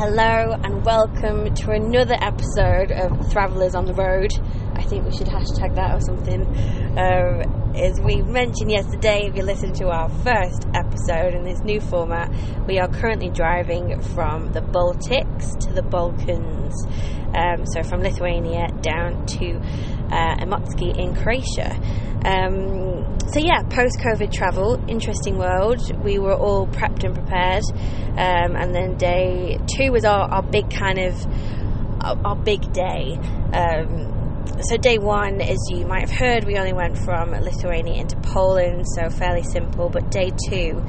Hello and welcome to another episode of Travellers on the Road. I think we should hashtag that or something. Um, as we mentioned yesterday, if you listened to our first episode in this new format, we are currently driving from the Baltics to the Balkans. Um, so from Lithuania down to uh, Imotski in Croatia. Um, so yeah, post-COVID travel, interesting world. We were all prepped and prepared, um, and then day two was our, our big kind of our, our big day. Um, so day one, as you might have heard, we only went from Lithuania into Poland, so fairly simple. But day two,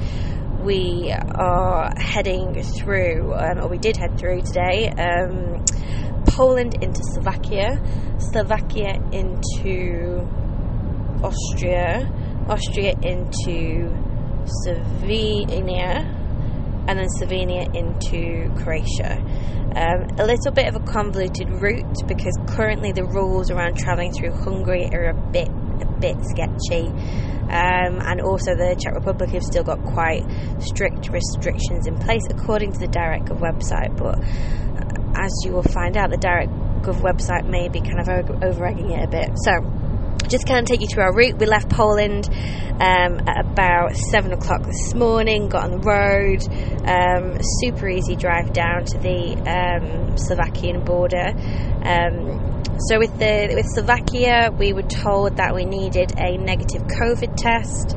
we are heading through, um, or we did head through today. Um, Poland into Slovakia, Slovakia into Austria, Austria into Slovenia, and then Slovenia into Croatia. Um, a little bit of a convoluted route because currently the rules around travelling through Hungary are a bit a bit sketchy. Um, and also, the Czech Republic have still got quite strict restrictions in place according to the DirectGov website. But as you will find out, the DirectGov website may be kind of over egging it a bit. So, just kind of take you through our route. We left Poland um, at about seven o'clock this morning. Got on the road. Um, super easy drive down to the um, Slovakian border. Um, so with the with Slovakia, we were told that we needed a negative COVID test.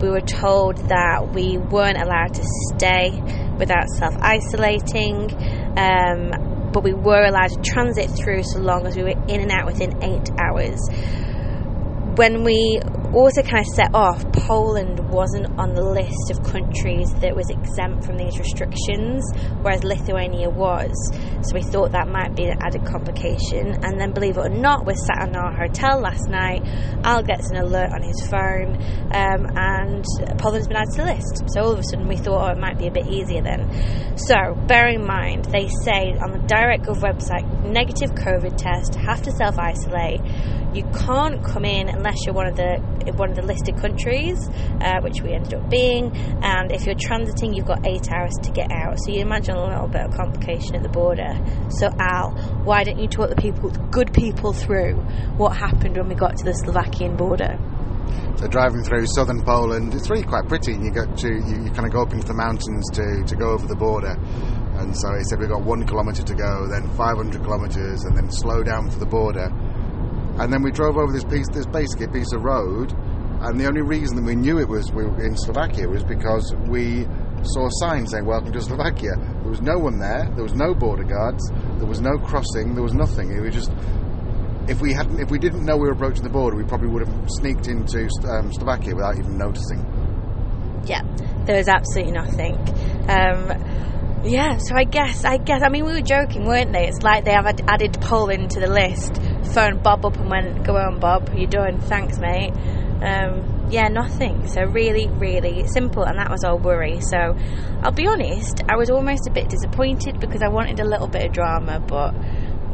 We were told that we weren't allowed to stay without self isolating. But we were allowed to transit through so long as we were in and out within eight hours when we also kind of set off, Poland wasn't on the list of countries that was exempt from these restrictions, whereas Lithuania was. So we thought that might be an added complication. And then, believe it or not, we sat in our hotel last night. Al gets an alert on his phone, um, and Poland's been added to the list. So all of a sudden, we thought, oh, it might be a bit easier then. So bear in mind, they say on the DirectGov website, negative COVID test, have to self isolate you can't come in unless you're one of the one of the listed countries, uh, which we ended up being. And if you're transiting, you've got eight hours to get out. So you imagine a little bit of complication at the border. So Al, why don't you talk the people, good people, through what happened when we got to the Slovakian border? So driving through southern Poland, it's really quite pretty. And you get to you, you kind of go up into the mountains to to go over the border. And so he said we've got one kilometre to go, then 500 kilometres, and then slow down for the border and then we drove over this piece, this basically piece of road, and the only reason that we knew it was we were in Slovakia was because we saw a sign saying "Welcome to Slovakia." There was no one there. There was no border guards. There was no crossing. There was nothing. It was just if we hadn't, if we didn't know we were approaching the border, we probably would have sneaked into um, Slovakia without even noticing. Yeah, there was absolutely nothing. Um, yeah, so I guess, I guess, I mean, we were joking, weren't they? It's like they have added Poland to the list. Phoned Bob up and went, "Go on, Bob, you're doing? Thanks, mate." Um, yeah, nothing. So really, really simple, and that was our worry. So I'll be honest, I was almost a bit disappointed because I wanted a little bit of drama, but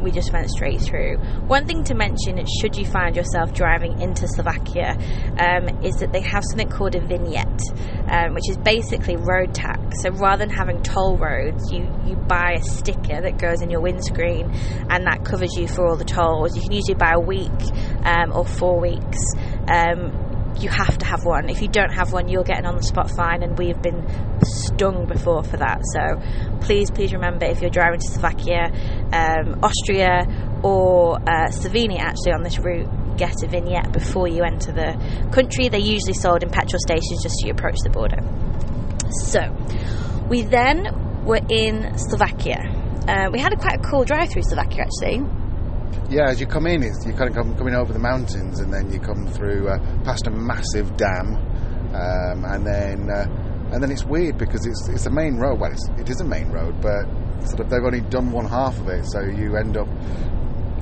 we just went straight through. One thing to mention, should you find yourself driving into Slovakia, um, is that they have something called a vignette, um, which is basically road tax. So rather than having toll roads, you, you buy a sticker that goes in your windscreen and that covers you for all the tolls. You can usually buy a week um, or four weeks. Um, you have to have one. If you don't have one, you'll get an on the spot fine, and we've been stung before for that. So please, please remember if you're driving to Slovakia, um, Austria, or uh, Slovenia actually on this route, get a vignette before you enter the country. They're usually sold in petrol stations just as you approach the border. So we then were in Slovakia. Uh, we had a quite a cool drive through Slovakia actually yeah, as you come in, it's, you kind of come coming over the mountains, and then you come through uh, past a massive dam, um, and then uh, and then it's weird because it's it's a main road. Well, it's, it is a main road, but sort of they've only done one half of it, so you end up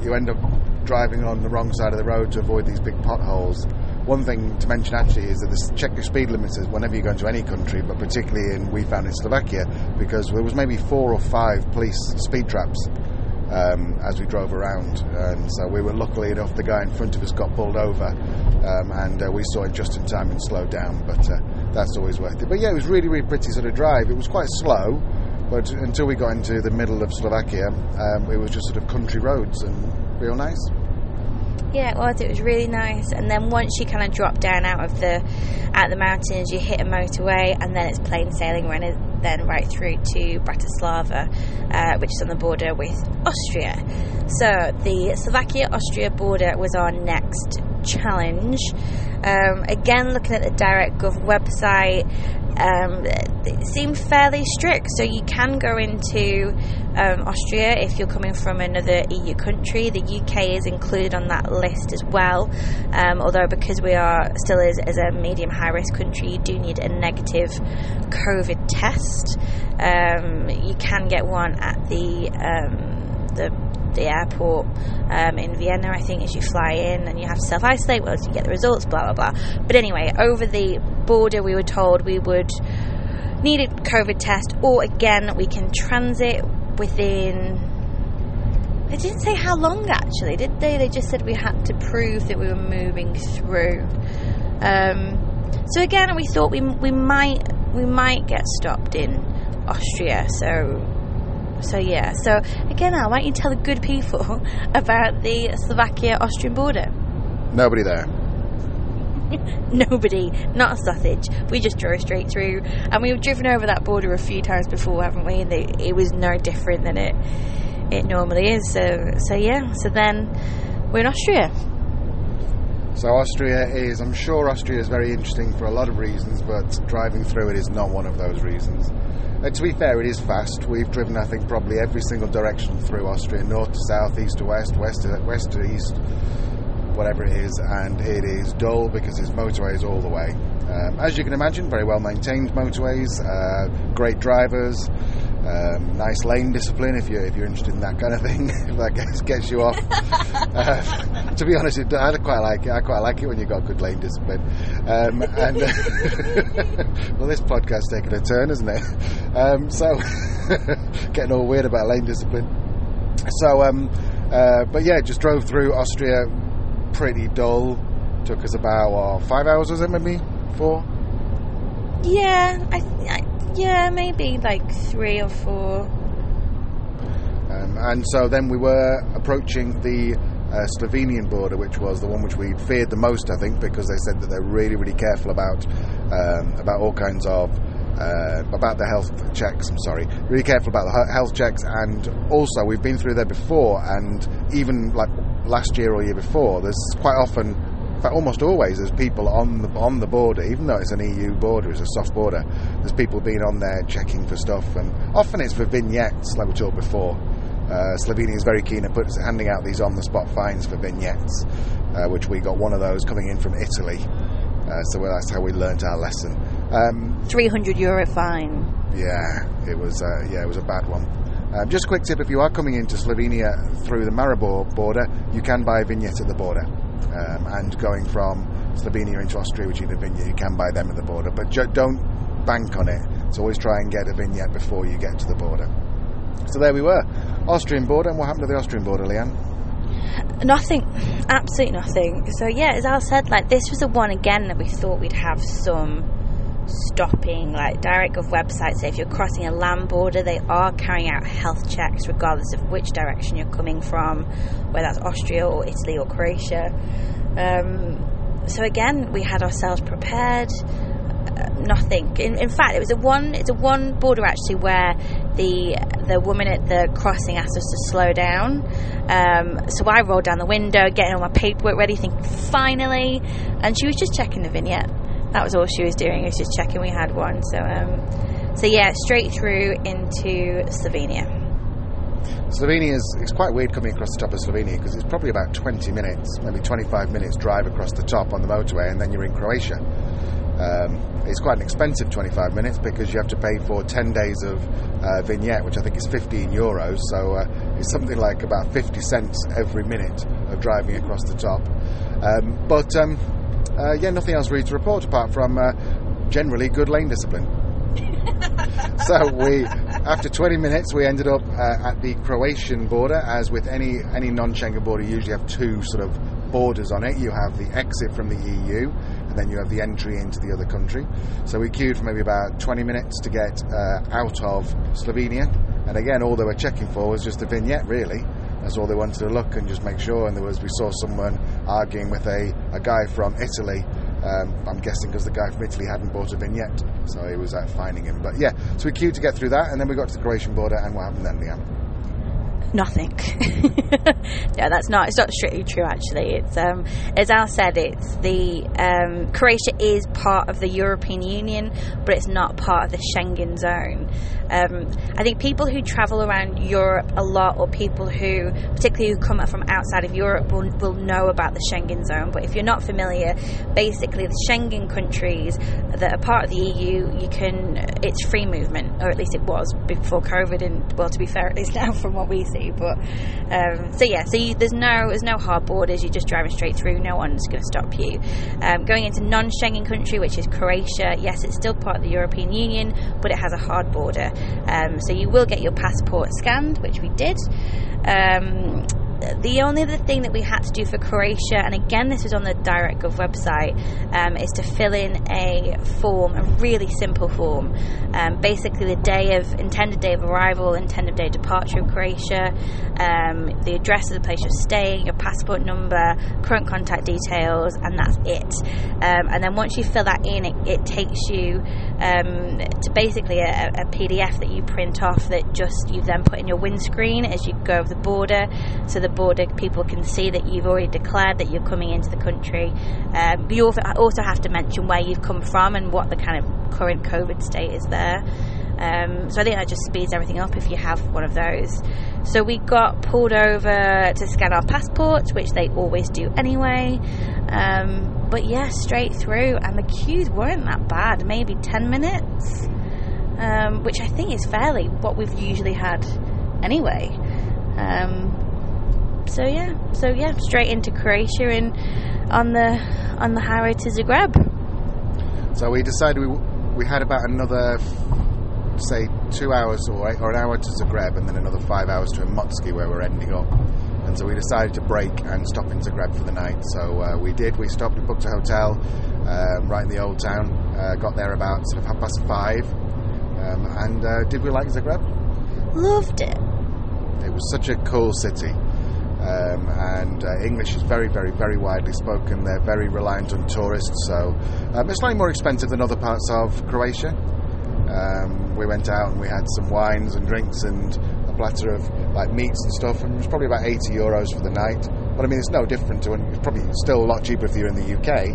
you end up driving on the wrong side of the road to avoid these big potholes. One thing to mention actually is that the check your speed limiters whenever you go into any country, but particularly in we found in Slovakia because there was maybe four or five police speed traps um, as we drove around. And so we were luckily enough, the guy in front of us got pulled over, um, and uh, we saw it just in time and slowed down. But uh, that's always worth it. But yeah, it was really, really pretty sort of drive. It was quite slow. but until we got into the middle of Slovakia, um, it was just sort of country roads and real nice. Yeah, it was. It was really nice. And then once you kind of drop down out of the out the mountains, you hit a motorway, and then it's plain sailing. Running then right through to Bratislava, uh, which is on the border with Austria. So the Slovakia-Austria border was our next challenge. Um, again, looking at the DirectGov website, um, it seemed fairly strict. So you can go into um, Austria if you're coming from another EU country. The UK is included on that list as well. Um, although because we are still as, as a medium high risk country, you do need a negative COVID test. Um, you can get one at the um, the the airport um, in Vienna, I think, as you fly in and you have to self isolate once you get the results, blah, blah, blah. But anyway, over the border, we were told we would need a COVID test, or again, we can transit within. They didn't say how long actually, did they? They just said we had to prove that we were moving through. Um, so again, we thought we we might we might get stopped in Austria. So so yeah. So again, Al, why don't you tell the good people about the Slovakia-Austrian border? Nobody there. Nobody, not a sausage. We just drove straight through, and we've driven over that border a few times before, haven't we? And they, it was no different than it it normally is. So so yeah. So then we're in Austria. So Austria is, I'm sure Austria is very interesting for a lot of reasons, but driving through it is not one of those reasons. Uh, to be fair, it is fast. We've driven, I think, probably every single direction through Austria, north to south, east to west, west to west to east, whatever it is, and it is dull because it's motorways all the way. Um, as you can imagine, very well maintained motorways, uh, great drivers, um, nice lane discipline if you're if you're interested in that kind of thing. if that gets, gets you off. uh, to be honest, it, I quite like it. I quite like it when you've got good lane discipline. Um, and well, this podcast's taking a turn, isn't it? Um, so getting all weird about lane discipline. So, um, uh, but yeah, just drove through Austria, pretty dull. Took us about what, five hours, was it maybe four? Yeah, I, I yeah, maybe like three or four. Um, and so then we were approaching the uh, Slovenian border, which was the one which we feared the most, I think, because they said that they're really, really careful about um, about all kinds of uh, about the health checks. I'm sorry, really careful about the health checks, and also we've been through there before, and even like last year or year before, there's quite often in fact, almost always there's people on the on the border, even though it's an EU border, it's a soft border. There's people being on there checking for stuff, and often it's for vignettes, like we talked before. Uh, Slovenia is very keen at put, handing out these on-the-spot fines for vignettes, uh, which we got one of those coming in from Italy. Uh, so that's how we learnt our lesson. Um, 300 euro fine. Yeah, it was. Uh, yeah, it was a bad one. Um, just a quick tip: if you are coming into Slovenia through the Maribor border, you can buy a vignette at the border um, and going from Slovenia into Austria, which you a vignette, you can buy them at the border. But ju- don't bank on it. So always try and get a vignette before you get to the border. So there we were, Austrian border. And what happened to the Austrian border, Leanne? Nothing, absolutely nothing. So yeah, as Al said, like this was the one again that we thought we'd have some stopping. Like DirectGov website say if you're crossing a land border, they are carrying out health checks regardless of which direction you're coming from, whether that's Austria or Italy or Croatia. Um, so again, we had ourselves prepared. Uh, nothing. In, in, fact, it was a one. It's a one border actually where the the woman at the crossing asked us to slow down. Um, so I rolled down the window, getting all my paperwork ready, thinking finally, and she was just checking the vignette that was all she was doing. Was just checking we had one. So, um, so yeah, straight through into Slovenia. Slovenia is it's quite weird coming across the top of Slovenia because it's probably about 20 minutes, maybe 25 minutes drive across the top on the motorway, and then you're in Croatia. Um, it's quite an expensive 25 minutes because you have to pay for 10 days of uh, vignette, which I think is 15 euros. So uh, it's something like about 50 cents every minute of driving across the top. Um, but um, uh, yeah, nothing else really to report apart from uh, generally good lane discipline. so we, after 20 minutes, we ended up uh, at the Croatian border. As with any any non-Schengen border, you usually have two sort of borders on it. You have the exit from the EU, and then you have the entry into the other country. So we queued for maybe about 20 minutes to get uh, out of Slovenia, and again, all they were checking for was just a vignette, really. That's all they wanted to look and just make sure. And there was, we saw someone arguing with a, a guy from Italy. Um, I'm guessing because the guy from Italy hadn't bought a vignette, so he was out finding him. But yeah, so we queued to get through that, and then we got to the Croatian border, and what happened then, Leanne? Nothing. yeah, that's not. It's not strictly true. Actually, it's um, as Al said. It's the um, Croatia is part of the European Union, but it's not part of the Schengen zone. Um, I think people who travel around Europe a lot, or people who, particularly who come from outside of Europe, will, will know about the Schengen zone. But if you're not familiar, basically the Schengen countries that are part of the EU, you can. It's free movement, or at least it was before COVID. And well, to be fair, at least now from what we see but um, so yeah, so you, there's no there's no hard borders. You're just driving straight through. No one's going to stop you. Um, going into non-Schengen country, which is Croatia. Yes, it's still part of the European Union, but it has a hard border. Um, so you will get your passport scanned, which we did. Um, the only other thing that we had to do for Croatia, and again, this was on the DirectGov website, um, is to fill in a form, a really simple form. Um, basically, the day of intended day of arrival, intended day of departure of Croatia, um, the address of the place you're staying, your passport number, current contact details, and that's it. Um, and then once you fill that in, it, it takes you um, to basically a, a, PDF that you print off that just you then put in your windscreen as you go over the border. So the border, people can see that you've already declared that you're coming into the country. Um, you also have to mention where you've come from and what the kind of current COVID state is there. Um, so I think that just speeds everything up if you have one of those. So we got pulled over to scan our passports, which they always do anyway. Um, but yeah, straight through, and the queues weren't that bad, maybe 10 minutes, um, which I think is fairly what we've usually had anyway. So yeah, so yeah, straight into Croatia and on the on the highway to Zagreb. So we decided we we had about another say two hours or, or an hour to Zagreb and then another five hours to Imotski where we're ending up. And so we decided to break and stop in Zagreb for the night. So uh, we did. We stopped and booked a hotel um, right in the old town. Uh, got there about sort of half past five. Um, and uh, did we like Zagreb? Loved it. It was such a cool city. Um, and uh, English is very, very, very widely spoken. They're very reliant on tourists, so um, it's slightly more expensive than other parts of Croatia. Um, we went out and we had some wines and drinks and a platter of like meats and stuff, and it was probably about 80 euros for the night. But I mean, it's no different to, when it's probably still a lot cheaper if you're in the UK.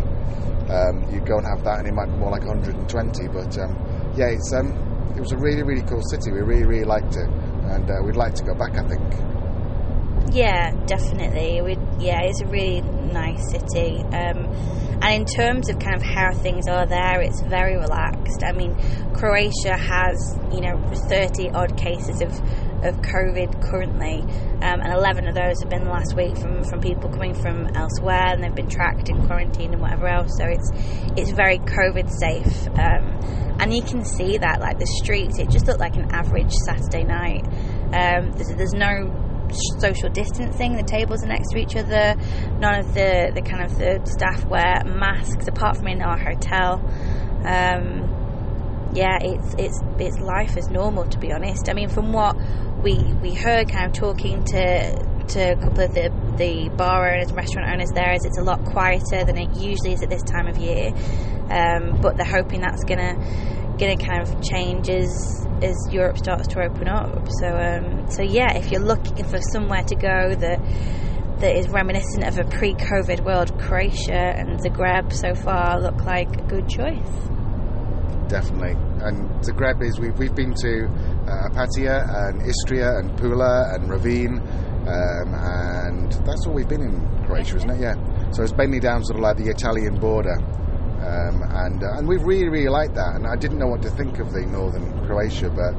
Um, you'd go and have that, and it might be more like 120. But um, yeah, it's um, it was a really, really cool city. We really, really liked it, and uh, we'd like to go back. I think. Yeah, definitely. We yeah, it's a really nice city. Um, and in terms of kind of how things are there, it's very relaxed. I mean, Croatia has you know 30 odd cases of of COVID currently, um, and 11 of those have been last week from, from people coming from elsewhere, and they've been tracked and quarantined and whatever else. So it's it's very COVID safe, um, and you can see that like the streets. It just looked like an average Saturday night. Um, there's, there's no social distancing. The tables are next to each other. None of the, the kind of the staff wear masks apart from in our hotel. Um, yeah, it's it's it's life as normal to be honest. I mean, from what we we heard, kind of talking to to a couple of the the bar owners, restaurant owners there, is it's a lot quieter than it usually is at this time of year. Um, but they're hoping that's gonna gonna kind of change as as Europe starts to open up. So um, so yeah, if you're looking for somewhere to go that that is reminiscent of a pre-COVID world, Croatia and Zagreb so far look like a good choice. Definitely, and Zagreb is we've we've been to uh, Opatija and Istria and Pula and Rovinj, um, and that's all we've been in Croatia, isn't it? Yeah. So it's mainly down sort of like the Italian border. Um, and uh, and we really really liked that. And I didn't know what to think of the northern Croatia, but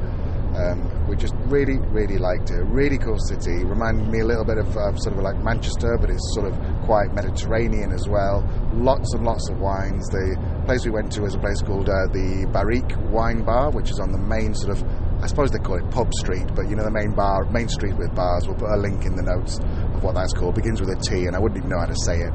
um, we just really really liked it. Really cool city. Reminded me a little bit of sort of like Manchester, but it's sort of quite Mediterranean as well. Lots and lots of wines. The place we went to is a place called uh, the Barik Wine Bar, which is on the main sort of I suppose they call it pub street, but you know the main bar, main street with bars. We'll put a link in the notes of what that's called. It Begins with a T, and I wouldn't even know how to say it.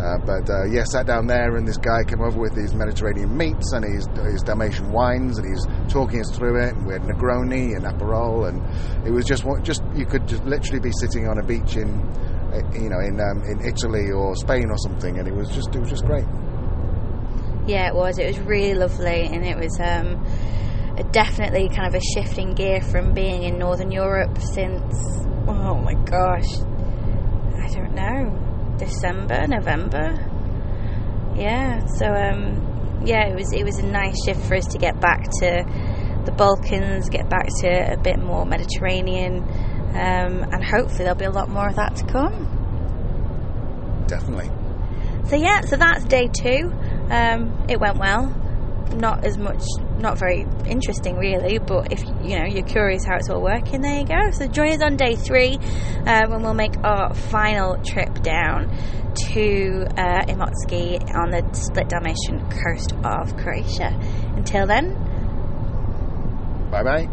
Uh, but uh, yeah, sat down there, and this guy came over with his Mediterranean meats and his, his Dalmatian wines, and he's talking us through it. And we had Negroni and Aperol, and it was just just you could just literally be sitting on a beach in, uh, you know, in um, in Italy or Spain or something, and it was just it was just great. Yeah, it was. It was really lovely, and it was um, definitely kind of a shifting gear from being in Northern Europe since oh my gosh, I don't know December, November. Yeah, so um, yeah, it was it was a nice shift for us to get back to the Balkans, get back to a bit more Mediterranean, um, and hopefully there'll be a lot more of that to come. Definitely. So yeah, so that's day two. Um, it went well. Not as much, not very interesting really, but if you know you're curious how it's all working, there you go. So join us on day three uh, when we'll make our final trip down to uh, Imotski on the split Dalmatian coast of Croatia. Until then, bye bye.